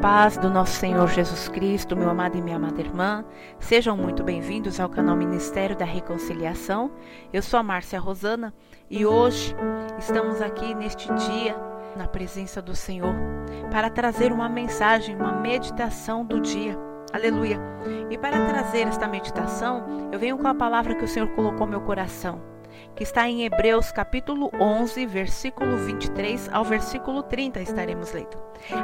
Paz do nosso Senhor Jesus Cristo, meu amado e minha amada irmã, sejam muito bem-vindos ao canal Ministério da Reconciliação. Eu sou a Márcia Rosana e hoje estamos aqui neste dia na presença do Senhor para trazer uma mensagem, uma meditação do dia. Aleluia! E para trazer esta meditação, eu venho com a palavra que o Senhor colocou no meu coração que está em Hebreus capítulo 11, versículo 23 ao versículo 30 estaremos lendo.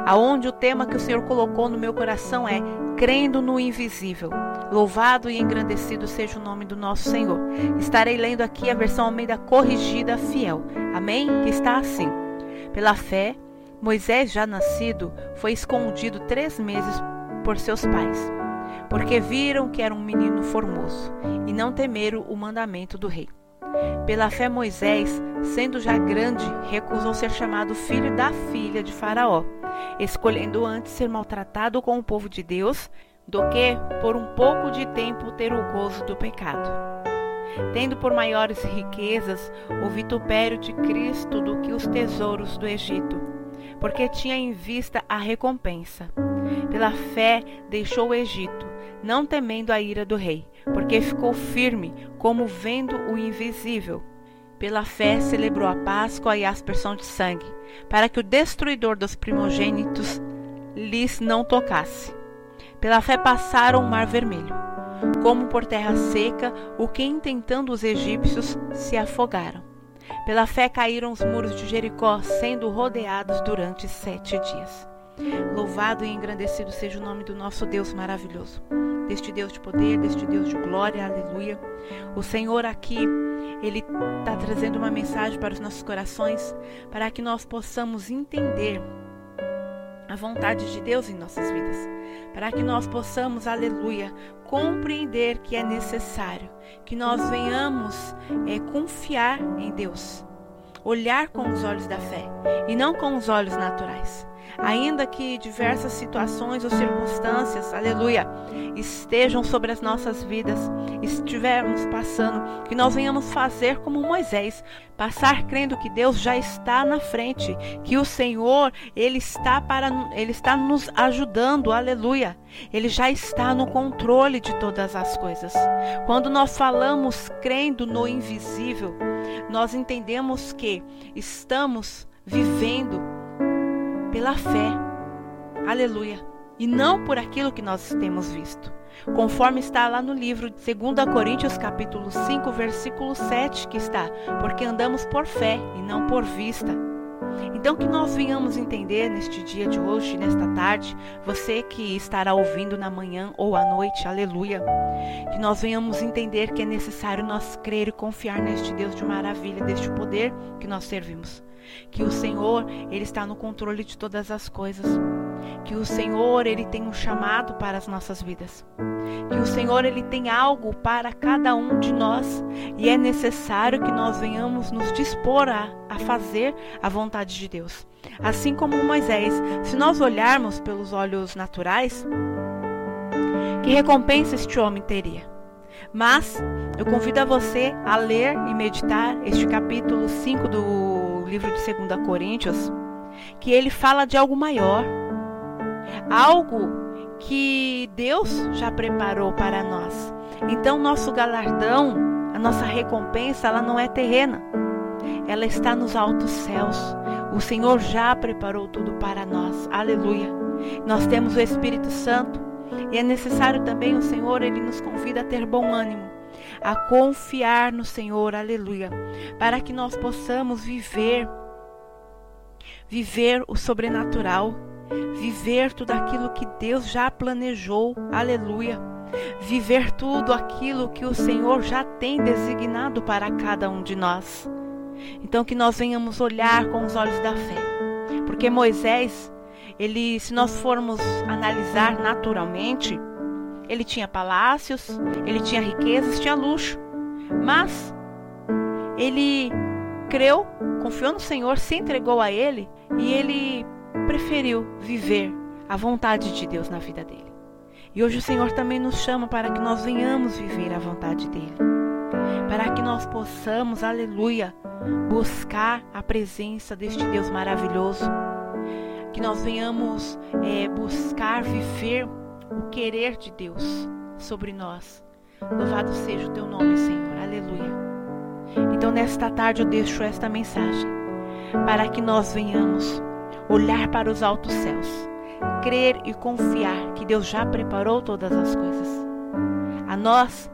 Aonde o tema que o Senhor colocou no meu coração é crendo no invisível. Louvado e engrandecido seja o nome do nosso Senhor. Estarei lendo aqui a versão Almeida corrigida fiel. Amém? Que está assim. Pela fé, Moisés já nascido foi escondido três meses por seus pais, porque viram que era um menino formoso e não temeram o mandamento do rei. Pela fé, Moisés, sendo já grande, recusou ser chamado filho da filha de Faraó, escolhendo antes ser maltratado com o povo de Deus do que, por um pouco de tempo, ter o gozo do pecado. Tendo por maiores riquezas o vitupério de Cristo do que os tesouros do Egito, porque tinha em vista a recompensa. Pela fé deixou o Egito, não temendo a ira do rei porque ficou firme, como vendo o invisível. Pela fé celebrou a Páscoa e a aspersão de sangue, para que o destruidor dos primogênitos lhes não tocasse. Pela fé passaram o mar vermelho, como por terra seca, o que intentando os egípcios se afogaram. Pela fé caíram os muros de Jericó, sendo rodeados durante sete dias. Louvado e engrandecido seja o nome do nosso Deus maravilhoso deste Deus de poder, deste Deus de glória, aleluia. O Senhor aqui, Ele está trazendo uma mensagem para os nossos corações, para que nós possamos entender a vontade de Deus em nossas vidas, para que nós possamos, aleluia, compreender que é necessário que nós venhamos é, confiar em Deus, olhar com os olhos da fé e não com os olhos naturais. Ainda que diversas situações ou circunstâncias, aleluia, estejam sobre as nossas vidas, estivermos passando, que nós venhamos fazer como Moisés, passar crendo que Deus já está na frente, que o Senhor, ele está para ele está nos ajudando, aleluia. Ele já está no controle de todas as coisas. Quando nós falamos crendo no invisível, nós entendemos que estamos vivendo pela fé. Aleluia. E não por aquilo que nós temos visto. Conforme está lá no livro de 2 Coríntios capítulo 5, versículo 7, que está: "Porque andamos por fé e não por vista". Então que nós venhamos entender neste dia de hoje, nesta tarde, você que estará ouvindo na manhã ou à noite, aleluia, que nós venhamos entender que é necessário nós crer e confiar neste Deus de maravilha, deste poder que nós servimos. Que o Senhor, ele está no controle de todas as coisas, que o Senhor, ele tem um chamado para as nossas vidas, que o Senhor, ele tem algo para cada um de nós e é necessário que nós venhamos nos dispor a, a fazer a vontade de Deus. Assim como Moisés, se nós olharmos pelos olhos naturais, que recompensa este homem teria? Mas eu convido a você a ler e meditar este capítulo 5 do livro de 2 Coríntios, que ele fala de algo maior, algo que Deus já preparou para nós. Então, nosso galardão, a nossa recompensa, ela não é terrena, ela está nos altos céus. O Senhor já preparou tudo para nós. Aleluia. Nós temos o Espírito Santo e é necessário também o Senhor, ele nos convida a ter bom ânimo a confiar no Senhor, aleluia, para que nós possamos viver, viver o sobrenatural, viver tudo aquilo que Deus já planejou, aleluia, viver tudo aquilo que o Senhor já tem designado para cada um de nós. Então que nós venhamos olhar com os olhos da fé, porque Moisés, ele, se nós formos analisar naturalmente, ele tinha palácios, ele tinha riquezas, tinha luxo. Mas ele creu, confiou no Senhor, se entregou a Ele e ele preferiu viver a vontade de Deus na vida dele. E hoje o Senhor também nos chama para que nós venhamos viver a vontade dele. Para que nós possamos, aleluia, buscar a presença deste Deus maravilhoso que nós venhamos é, buscar viver o querer de Deus sobre nós. Louvado seja o teu nome, Senhor. Aleluia. Então, nesta tarde, eu deixo esta mensagem para que nós venhamos olhar para os altos céus, crer e confiar que Deus já preparou todas as coisas. A nós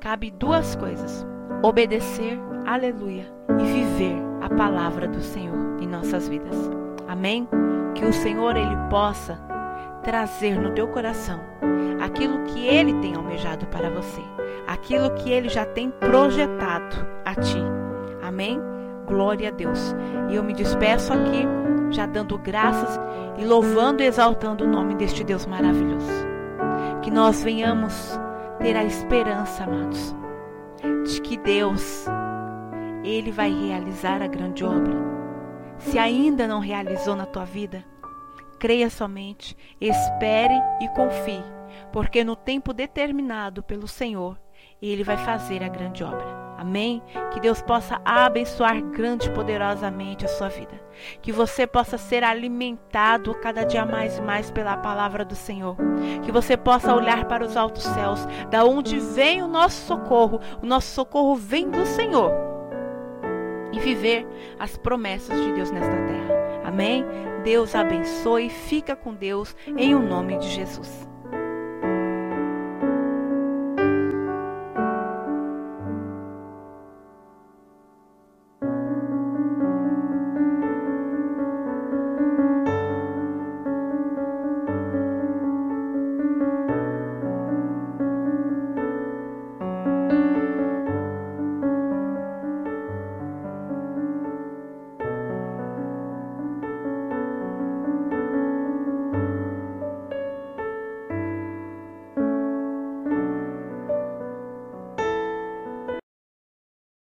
cabe duas coisas: obedecer, aleluia, e viver a palavra do Senhor em nossas vidas. Amém? Que o Senhor ele possa trazer no teu coração aquilo que ele tem almejado para você, aquilo que ele já tem projetado a ti. Amém? Glória a Deus. E eu me despeço aqui, já dando graças e louvando e exaltando o nome deste Deus maravilhoso. Que nós venhamos ter a esperança, amados, de que Deus, Ele vai realizar a grande obra. Se ainda não realizou na tua vida, creia somente, espere e confie, porque no tempo determinado pelo Senhor, Ele vai fazer a grande obra. Amém? Que Deus possa abençoar grande e poderosamente a sua vida. Que você possa ser alimentado cada dia mais e mais pela palavra do Senhor. Que você possa olhar para os altos céus, da onde vem o nosso socorro. O nosso socorro vem do Senhor. E viver as promessas de Deus nesta terra. Amém? Deus abençoe. Fica com Deus em o nome de Jesus.